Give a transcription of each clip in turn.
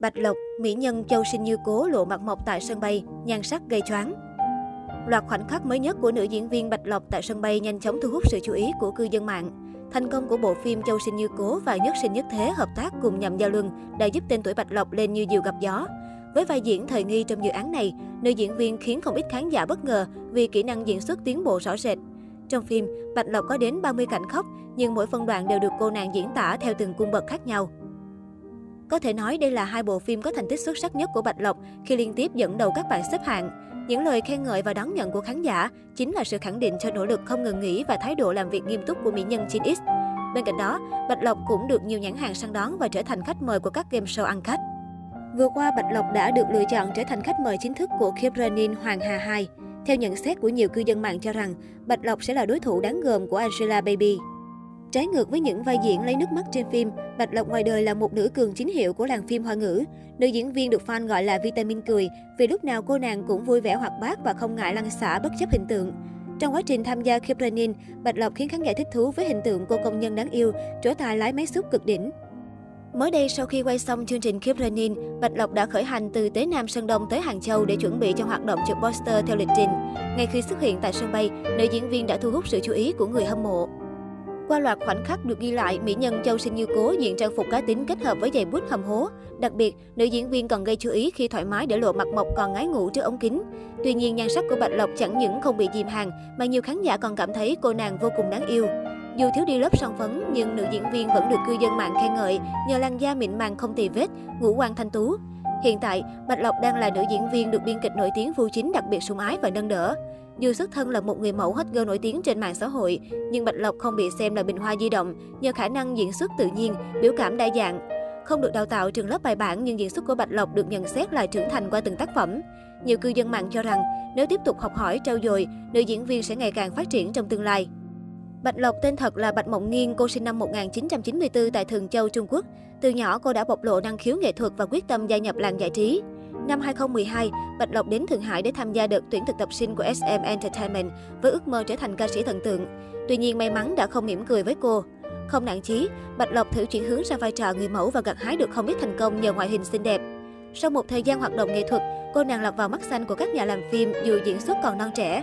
Bạch Lộc, mỹ nhân Châu Sinh Như Cố lộ mặt mộc tại sân bay, nhan sắc gây choáng. Loạt khoảnh khắc mới nhất của nữ diễn viên Bạch Lộc tại sân bay nhanh chóng thu hút sự chú ý của cư dân mạng. Thành công của bộ phim Châu Sinh Như Cố và Nhất Sinh Nhất Thế hợp tác cùng nhằm giao luân đã giúp tên tuổi Bạch Lộc lên như diều gặp gió. Với vai diễn thời nghi trong dự án này, nữ diễn viên khiến không ít khán giả bất ngờ vì kỹ năng diễn xuất tiến bộ rõ rệt. Trong phim, Bạch Lộc có đến 30 cảnh khóc, nhưng mỗi phân đoạn đều được cô nàng diễn tả theo từng cung bậc khác nhau. Có thể nói đây là hai bộ phim có thành tích xuất sắc nhất của Bạch Lộc khi liên tiếp dẫn đầu các bảng xếp hạng. Những lời khen ngợi và đón nhận của khán giả chính là sự khẳng định cho nỗ lực không ngừng nghỉ và thái độ làm việc nghiêm túc của mỹ nhân 9X. Bên cạnh đó, Bạch Lộc cũng được nhiều nhãn hàng săn đón và trở thành khách mời của các game show ăn khách. Vừa qua, Bạch Lộc đã được lựa chọn trở thành khách mời chính thức của Kibranin Hoàng Hà 2. Theo nhận xét của nhiều cư dân mạng cho rằng, Bạch Lộc sẽ là đối thủ đáng gờm của Angela Baby. Trái ngược với những vai diễn lấy nước mắt trên phim, Bạch Lộc ngoài đời là một nữ cường chính hiệu của làng phim hoa ngữ. Nữ diễn viên được fan gọi là vitamin cười vì lúc nào cô nàng cũng vui vẻ hoạt bát và không ngại lăn xả bất chấp hình tượng. Trong quá trình tham gia Kibranin, Bạch Lộc khiến khán giả thích thú với hình tượng cô công nhân đáng yêu, trổ tài lái máy xúc cực đỉnh. Mới đây, sau khi quay xong chương trình Keep Lenin, Bạch Lộc đã khởi hành từ Tế Nam Sơn Đông tới Hàng Châu để chuẩn bị cho hoạt động chụp poster theo lịch trình. Ngay khi xuất hiện tại sân bay, nữ diễn viên đã thu hút sự chú ý của người hâm mộ. Qua loạt khoảnh khắc được ghi lại, mỹ nhân Châu Sinh Như Cố diện trang phục cá tính kết hợp với giày bút hầm hố. Đặc biệt, nữ diễn viên còn gây chú ý khi thoải mái để lộ mặt mộc còn ngái ngủ trước ống kính. Tuy nhiên, nhan sắc của Bạch Lộc chẳng những không bị dìm hàng, mà nhiều khán giả còn cảm thấy cô nàng vô cùng đáng yêu. Dù thiếu đi lớp son phấn, nhưng nữ diễn viên vẫn được cư dân mạng khen ngợi nhờ làn da mịn màng không tì vết, ngũ quan thanh tú. Hiện tại, Bạch Lộc đang là nữ diễn viên được biên kịch nổi tiếng Vu Chính đặc biệt sủng ái và nâng đỡ. Dù xuất thân là một người mẫu hot girl nổi tiếng trên mạng xã hội, nhưng Bạch Lộc không bị xem là bình hoa di động nhờ khả năng diễn xuất tự nhiên, biểu cảm đa dạng. Không được đào tạo trường lớp bài bản nhưng diễn xuất của Bạch Lộc được nhận xét là trưởng thành qua từng tác phẩm. Nhiều cư dân mạng cho rằng nếu tiếp tục học hỏi trau dồi, nữ diễn viên sẽ ngày càng phát triển trong tương lai. Bạch Lộc tên thật là Bạch Mộng Nghiên, cô sinh năm 1994 tại Thường Châu, Trung Quốc. Từ nhỏ cô đã bộc lộ năng khiếu nghệ thuật và quyết tâm gia nhập làng giải trí. Năm 2012, Bạch Lộc đến Thượng Hải để tham gia đợt tuyển thực tập sinh của SM Entertainment với ước mơ trở thành ca sĩ thần tượng. Tuy nhiên may mắn đã không mỉm cười với cô. Không nản chí, Bạch Lộc thử chuyển hướng sang vai trò người mẫu và gặt hái được không ít thành công nhờ ngoại hình xinh đẹp. Sau một thời gian hoạt động nghệ thuật, cô nàng lọt vào mắt xanh của các nhà làm phim dù diễn xuất còn non trẻ.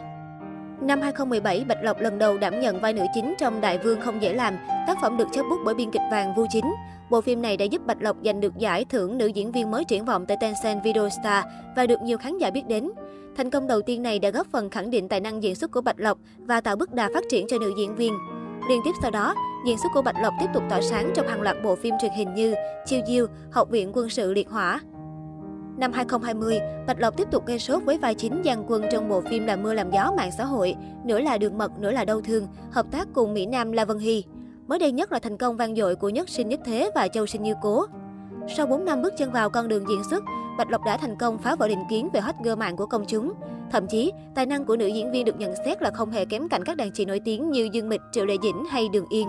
Năm 2017, Bạch Lộc lần đầu đảm nhận vai nữ chính trong Đại Vương không dễ làm, tác phẩm được chấp bút bởi biên kịch vàng Vu Chính. Bộ phim này đã giúp Bạch Lộc giành được giải thưởng nữ diễn viên mới triển vọng tại Tencent Video Star và được nhiều khán giả biết đến. Thành công đầu tiên này đã góp phần khẳng định tài năng diễn xuất của Bạch Lộc và tạo bước đà phát triển cho nữ diễn viên. Liên tiếp sau đó, diễn xuất của Bạch Lộc tiếp tục tỏa sáng trong hàng loạt bộ phim truyền hình như Chiêu Diêu, Học viện quân sự liệt hỏa, Năm 2020, Bạch Lộc tiếp tục gây sốt với vai chính Giang Quân trong bộ phim Là mưa làm gió mạng xã hội, nửa là đường mật, nửa là đau thương, hợp tác cùng Mỹ Nam La Vân Hy. Mới đây nhất là thành công vang dội của Nhất Sinh Nhất Thế và Châu Sinh Như Cố. Sau 4 năm bước chân vào con đường diễn xuất, Bạch Lộc đã thành công phá vỡ định kiến về hot girl mạng của công chúng. Thậm chí, tài năng của nữ diễn viên được nhận xét là không hề kém cạnh các đàn chị nổi tiếng như Dương Mịch, Triệu Lệ Dĩnh hay Đường Yên.